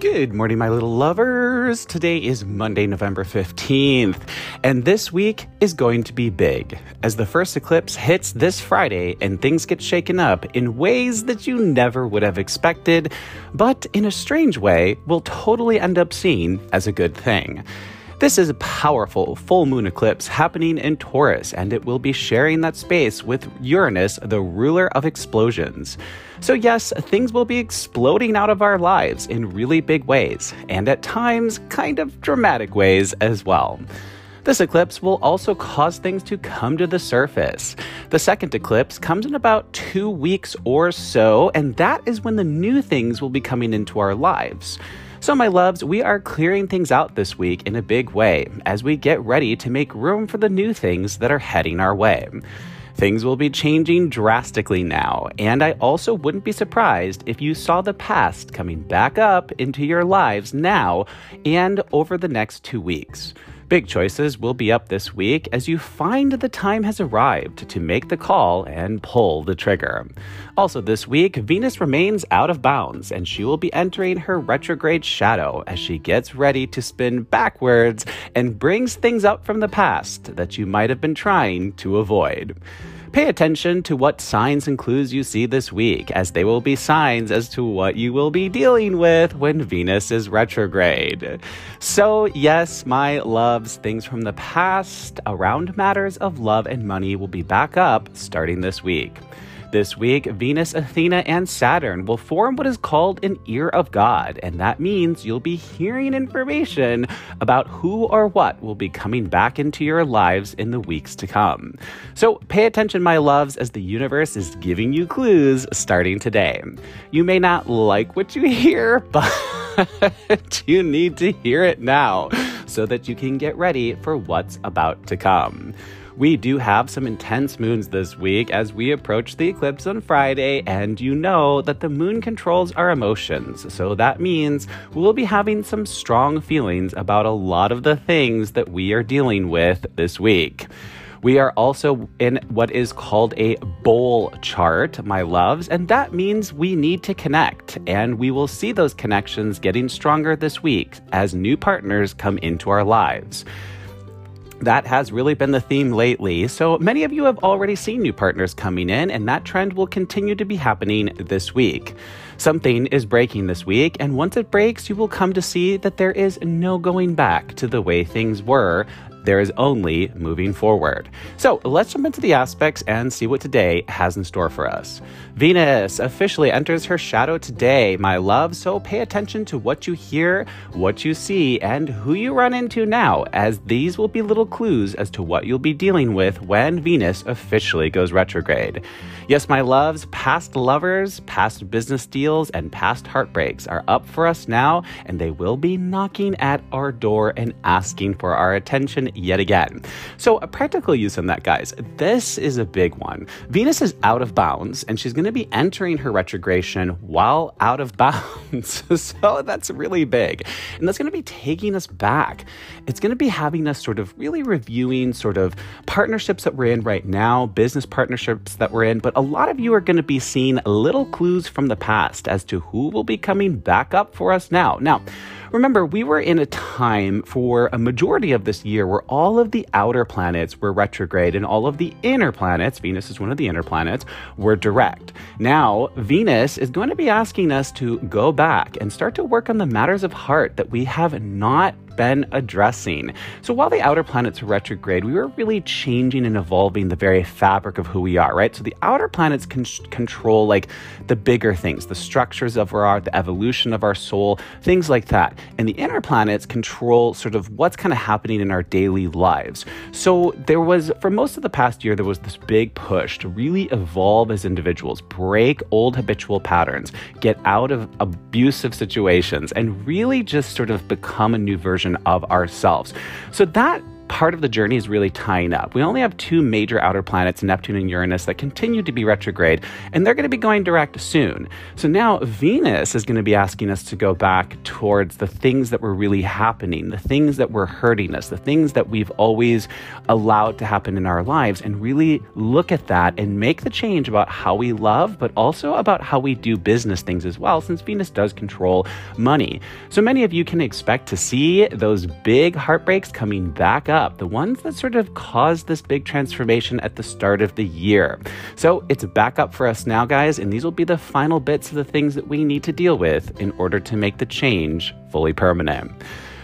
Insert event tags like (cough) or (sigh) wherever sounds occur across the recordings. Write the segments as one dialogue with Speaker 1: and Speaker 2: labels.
Speaker 1: Good morning, my little lovers. Today is Monday, November 15th, and this week is going to be big as the first eclipse hits this Friday and things get shaken up in ways that you never would have expected, but in a strange way will totally end up seen as a good thing. This is a powerful full moon eclipse happening in Taurus, and it will be sharing that space with Uranus, the ruler of explosions. So, yes, things will be exploding out of our lives in really big ways, and at times, kind of dramatic ways as well. This eclipse will also cause things to come to the surface. The second eclipse comes in about two weeks or so, and that is when the new things will be coming into our lives. So, my loves, we are clearing things out this week in a big way as we get ready to make room for the new things that are heading our way. Things will be changing drastically now, and I also wouldn't be surprised if you saw the past coming back up into your lives now and over the next two weeks. Big choices will be up this week as you find the time has arrived to make the call and pull the trigger. Also, this week, Venus remains out of bounds and she will be entering her retrograde shadow as she gets ready to spin backwards and brings things up from the past that you might have been trying to avoid. Pay attention to what signs and clues you see this week, as they will be signs as to what you will be dealing with when Venus is retrograde. So, yes, my loves, things from the past around matters of love and money will be back up starting this week. This week, Venus, Athena, and Saturn will form what is called an ear of God, and that means you'll be hearing information about who or what will be coming back into your lives in the weeks to come. So pay attention, my loves, as the universe is giving you clues starting today. You may not like what you hear, (laughs) but you need to hear it now so that you can get ready for what's about to come. We do have some intense moons this week as we approach the eclipse on Friday, and you know that the moon controls our emotions. So that means we'll be having some strong feelings about a lot of the things that we are dealing with this week. We are also in what is called a bowl chart, my loves, and that means we need to connect. And we will see those connections getting stronger this week as new partners come into our lives that has really been the theme lately. So many of you have already seen new partners coming in, and that trend will continue to be happening this week. Something is breaking this week, and once it breaks, you will come to see that there is no going back to the way things were there is only moving forward. So let's jump into the aspects and see what today has in store for us. Venus officially enters her shadow today, my love, so pay attention to what you hear, what you see, and who you run into now, as these will be little clues as to what you'll be dealing with when Venus officially goes retrograde. Yes, my loves, past lovers, past business deals, and past heartbreaks are up for us now, and they will be knocking at our door and asking for our attention yet again. So, a practical use on that, guys, this is a big one. Venus is out of bounds and she's going to be entering her retrogression while out of (laughs) bounds. so, that's really big. And that's going to be taking us back. It's going to be having us sort of really reviewing sort of partnerships that we're in right now, business partnerships that we're in, but a lot of you are going to be seeing little clues from the past as to who will be coming back up for us now. Now, Remember, we were in a time for a majority of this year where all of the outer planets were retrograde and all of the inner planets, Venus is one of the inner planets, were direct. Now, Venus is going to be asking us to go back and start to work on the matters of heart that we have not been addressing. So while the outer planets were retrograde, we were really changing and evolving the very fabric of who we are, right? So the outer planets can control like the bigger things, the structures of our art, the evolution of our soul, things like that. And the inner planets control sort of what's kind of happening in our daily lives. So there was, for most of the past year, there was this big push to really evolve as individuals, break old habitual patterns, get out of abusive situations, and really just sort of become a new version version of ourselves. So that part of the journey is really tying up. We only have two major outer planets, Neptune and Uranus, that continue to be retrograde, and they're going to be going direct soon. So now Venus is going to be asking us to go back towards the things that were really happening, the things that were hurting us, the things that we've always allowed to happen in our lives, and really look at that and make the change about how we love, but also about how we do business things as well, since Venus does control money. So many of you can expect to see those big heartbreaks coming back up, the ones that sort of caused this big transformation at the start of the year. So it's back up for us now, guys, and these will be the final bits of the things that we need to deal with in order to make the change fully permanent.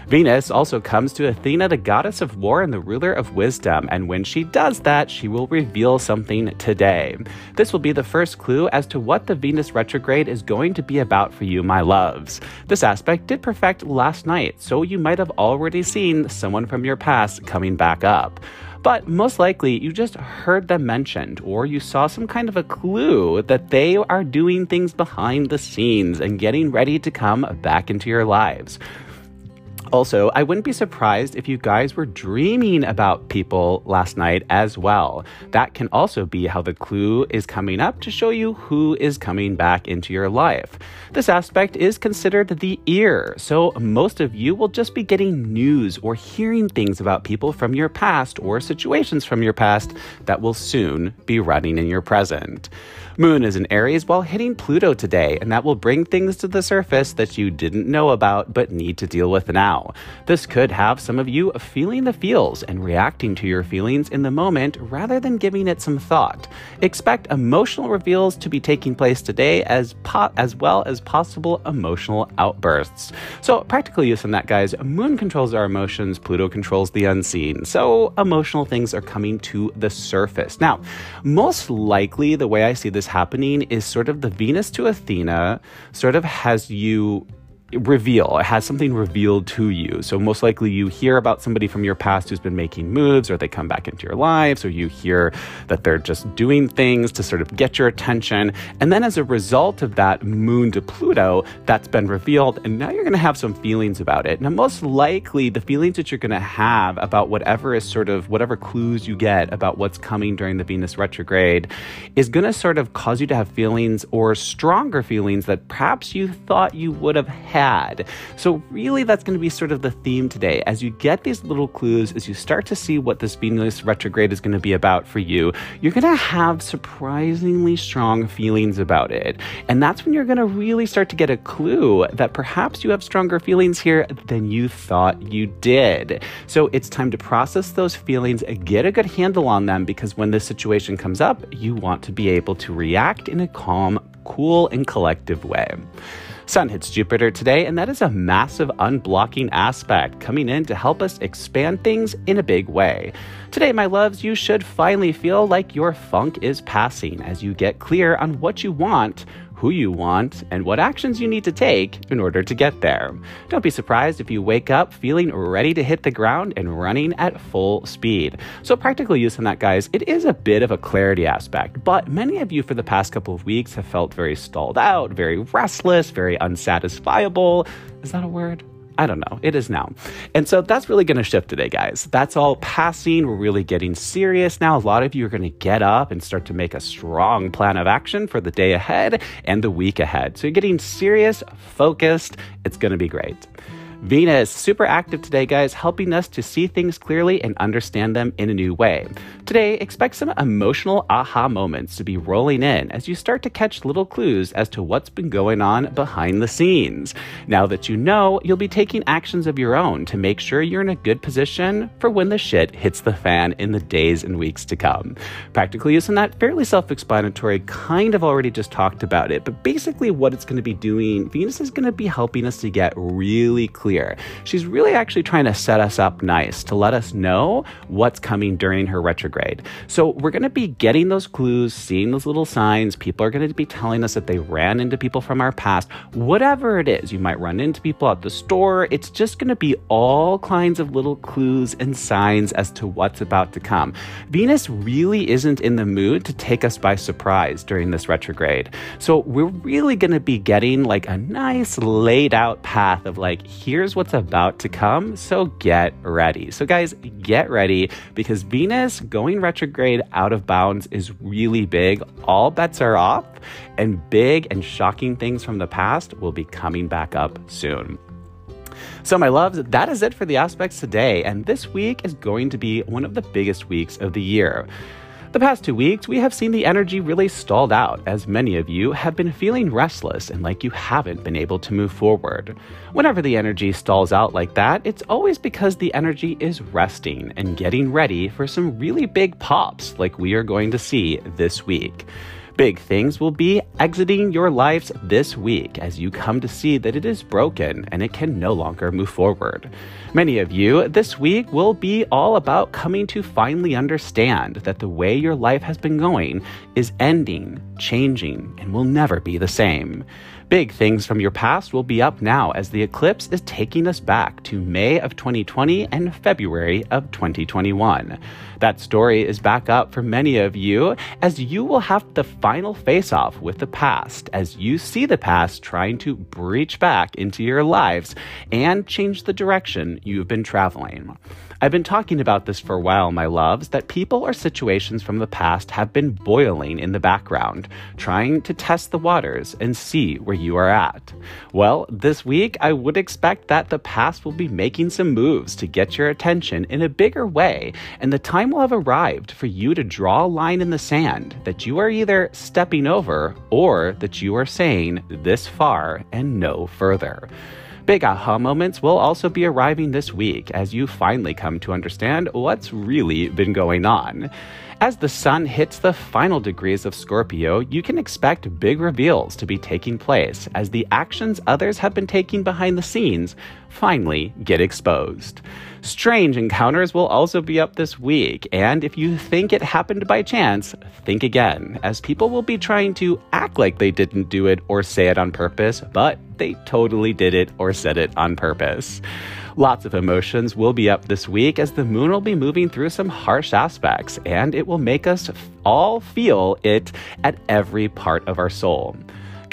Speaker 1: Venus also comes to Athena, the goddess of war and the ruler of wisdom, and when she does that, she will reveal something today. This will be the first clue as to what the Venus retrograde is going to be about for you, my loves. This aspect did perfect last night, so you might have already seen someone from your past coming back up. But most likely, you just heard them mentioned, or you saw some kind of a clue that they are doing things behind the scenes and getting ready to come back into your lives. Also, I wouldn't be surprised if you guys were dreaming about people last night as well. That can also be how the clue is coming up to show you who is coming back into your life. This aspect is considered the ear, so most of you will just be getting news or hearing things about people from your past or situations from your past that will soon be running in your present. Moon is in Aries while hitting Pluto today, and that will bring things to the surface that you didn't know about but need to deal with now. This could have some of you feeling the feels and reacting to your feelings in the moment rather than giving it some thought. Expect emotional reveals to be taking place today as po- as well as possible emotional outbursts. So, practical use on that, guys. Moon controls our emotions, Pluto controls the unseen. So, emotional things are coming to the surface. Now, most likely, the way I see this happening is sort of the Venus to Athena sort of has you reveal. It has something revealed to you. So most likely you hear about somebody from your past who's been making moves or they come back into your lives or you hear that they're just doing things to sort of get your attention. And then as a result of that moon to Pluto, that's been revealed and now you're going to have some feelings about it. Now most likely the feelings that you're going to have about whatever is sort of whatever clues you get about what's coming during the Venus retrograde is going to sort of cause you to have feelings or stronger feelings that perhaps you thought you would have had had. So, really, that's going to be sort of the theme today. As you get these little clues, as you start to see what this Venus retrograde is going to be about for you, you're going to have surprisingly strong feelings about it. And that's when you're going to really start to get a clue that perhaps you have stronger feelings here than you thought you did. So, it's time to process those feelings, get a good handle on them, because when this situation comes up, you want to be able to react in a calm, cool, and collective way. Sun hits Jupiter today, and that is a massive unblocking aspect coming in to help us expand things in a big way. Today, my loves, you should finally feel like your funk is passing as you get clear on what you want who you want, and what actions you need to take in order to get there. Don't be surprised if you wake up feeling ready to hit the ground and running at full speed. So, practical use on that, guys, it is a bit of a clarity aspect, but many of you for the past couple of weeks have felt very stalled out, very restless, very unsatisfiable. Is that a word? I don't know. It is now. And so that's really going to shift today, guys. That's all passing. We're really getting serious now. A lot of you are going to get up and start to make a strong plan of action for the day ahead and the week ahead. So you're getting serious, focused. It's going to be great. Venus, super active today, guys, helping us to see things clearly and understand them in a new way. Today, expect some emotional aha moments to be rolling in as you start to catch little clues as to what's been going on behind the scenes. Now that you know, you'll be taking actions of your own to make sure you're in a good position for when the shit hits the fan in the days and weeks to come. Practical use in that, fairly self explanatory, kind of already just talked about it, but basically what it's going to be doing, Venus is going to be helping us to get really clear clear. She's really actually trying to set us up nice to let us know what's coming during her retrograde. So we're going to be getting those clues, seeing those little signs. People are going to be telling us that they ran into people from our past. Whatever it is, you might run into people at the store. It's just going to be all kinds of little clues and signs as to what's about to come. Venus really isn't in the mood to take us by surprise during this retrograde. So we're really going to be getting like a nice laid out path of like, here here's what's about to come. So get ready. So, guys, get ready because Venus going retrograde out of bounds is really big. All bets are off, and big and shocking things from the past will be coming back up soon. So, my loves, that is it for the aspects today. And this week is going to be one of the biggest weeks of the year. The past two weeks, we have seen the energy really stalled out, as many of you have been feeling restless and like you haven't been able to move forward. Whenever the energy stalls out like that, it's always because the energy is resting and getting ready for some really big pops like we are going to see this week. Big things will be exiting your lives this week as you come to see that it is broken and it can no longer move forward. Many of you this week will be all about coming to finally understand that the way your life has been going is ending, changing, and will never be the same. Big things from your past will be up now as the eclipse is taking us back to May of 2020 and February of 2021. That story is back up for many of you as you will have the final face off with the past as you see the past trying to breach back into your lives and change the direction you've been traveling. I've been talking about this for a while, my loves, that people or situations from the past have been boiling in the background, trying to test the waters and see where you are at. Well, this week, I would expect that the past will be making some moves to get your attention in a bigger way, and the time will have arrived for you to draw a line in the sand that you are either stepping over or that you are saying this far and no further. Big aha moments will also be arriving this week as you finally come to understand what's really been going on. As the sun hits the final degrees of Scorpio, you can expect big reveals to be taking place as the actions others have been taking behind the scenes finally get exposed. Strange encounters will also be up this week, and if you think it happened by chance, think again, as people will be trying to act like they didn't do it or say it on purpose, but they totally did it or said it on purpose. Lots of emotions will be up this week as the moon will be moving through some harsh aspects, and it will make us all feel it at every part of our soul.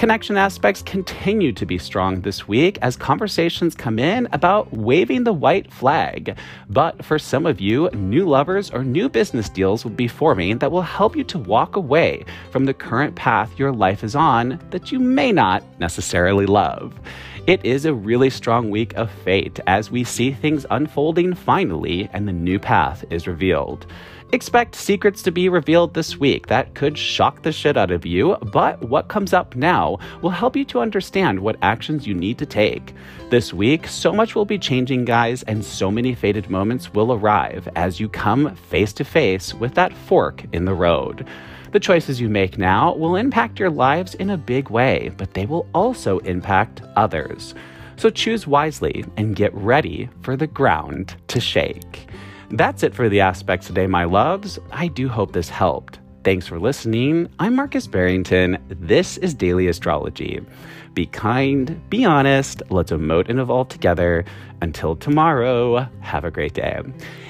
Speaker 1: Connection aspects continue to be strong this week as conversations come in about waving the white flag. But for some of you, new lovers or new business deals will be forming that will help you to walk away from the current path your life is on that you may not necessarily love. It is a really strong week of fate as we see things unfolding finally and the new path is revealed. Expect secrets to be revealed this week that could shock the shit out of you, but what comes up now will help you to understand what actions you need to take. This week, so much will be changing, guys, and so many fated moments will arrive as you come face to face with that fork in the road. The choices you make now will impact your lives in a big way, but they will also impact others. So choose wisely and get ready for the ground to shake. That's it for the aspects today, my loves. I do hope this helped. Thanks for listening. I'm Marcus Barrington. This is Daily Astrology. Be kind, be honest, let's emote and evolve together. Until tomorrow, have a great day.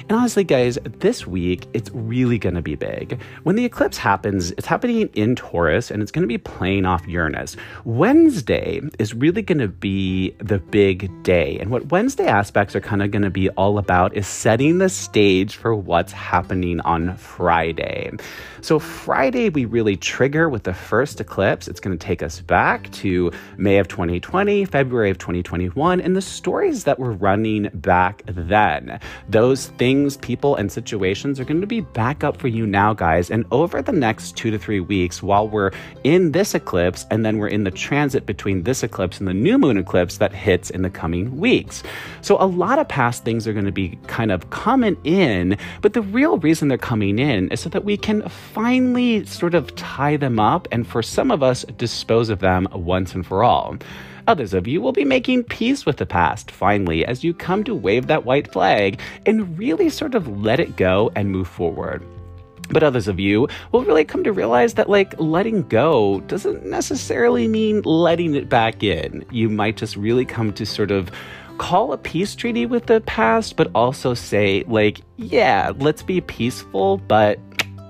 Speaker 1: And honestly, guys, this week it's really going to be big. When the eclipse happens, it's happening in Taurus and it's going to be playing off Uranus. Wednesday is really going to be the big day. And what Wednesday aspects are kind of going to be all about is setting the stage for what's happening on Friday. So, Friday, we really trigger with the first eclipse. It's going to take us back to May of 2020, February of 2021, and the stories that were running back then. Those things, people, and situations are going to be back up for you now, guys. And over the next two to three weeks, while we're in this eclipse, and then we're in the transit between this eclipse and the new moon eclipse that hits in the coming weeks. So, a lot of past things are going to be kind of coming in, but the real reason they're coming in is so that we can finally sort of tie them up and for some of us dispose of them once and for all. Others of you will be making peace with the past finally as you come to wave that white flag and really sort of let it go and move forward. But others of you will really come to realize that, like, letting go doesn't necessarily mean letting it back in. You might just really come to sort of call a peace treaty with the past, but also say, like, yeah, let's be peaceful, but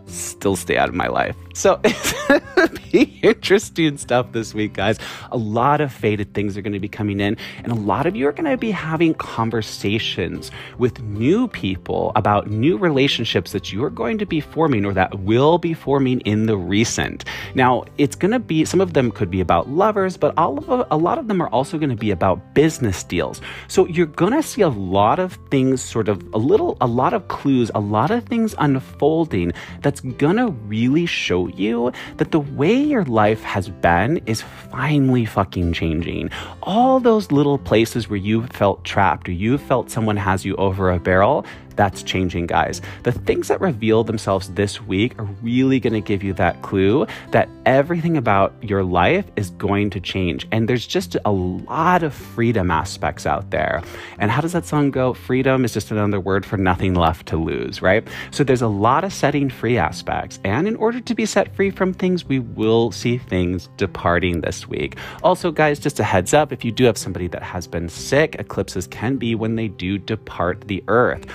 Speaker 1: still stay out of my life. So, (laughs) (laughs) interesting stuff this week, guys. A lot of fated things are going to be coming in, and a lot of you are going to be having conversations with new people about new relationships that you are going to be forming or that will be forming in the recent. Now, it's going to be some of them could be about lovers, but all of a lot of them are also going to be about business deals. So you're going to see a lot of things sort of a little a lot of clues, a lot of things unfolding that's going to really show you that the way your life has been is finally fucking changing. All those little places where you felt trapped or you felt someone has you over a barrel, that's changing, guys. The things that reveal themselves this week are really going to give you that clue that everything about your life is going to change. And there's just a lot of freedom aspects out there. And how does that song go? Freedom is just another word for nothing left to lose, right? So there's a lot of setting free aspects. And in order to be set free from things, we will see things departing this week. Also, guys, just a heads up if you do have somebody that has been sick, eclipses can be when they do depart the earth.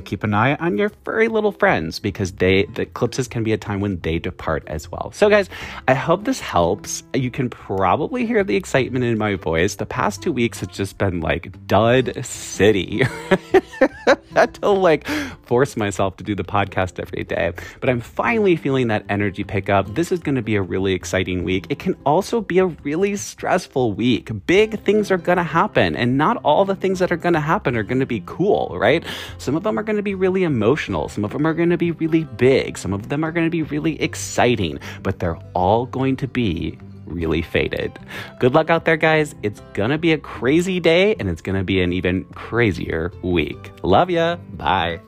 Speaker 1: Keep an eye on your furry little friends because they the eclipses can be a time when they depart as well. So, guys, I hope this helps. You can probably hear the excitement in my voice. The past two weeks has just been like dud city. (laughs) had to like force myself to do the podcast every day. But I'm finally feeling that energy pick up. This is going to be a really exciting week. It can also be a really stressful week. Big things are going to happen, and not all the things that are going to happen are going to be cool, right? Some of them are going to be really emotional. Some of them are going to be really big. Some of them are going to be really exciting, but they're all going to be really fated. Good luck out there, guys. It's gonna be a crazy day and it's gonna be an even crazier week. Love ya. Bye.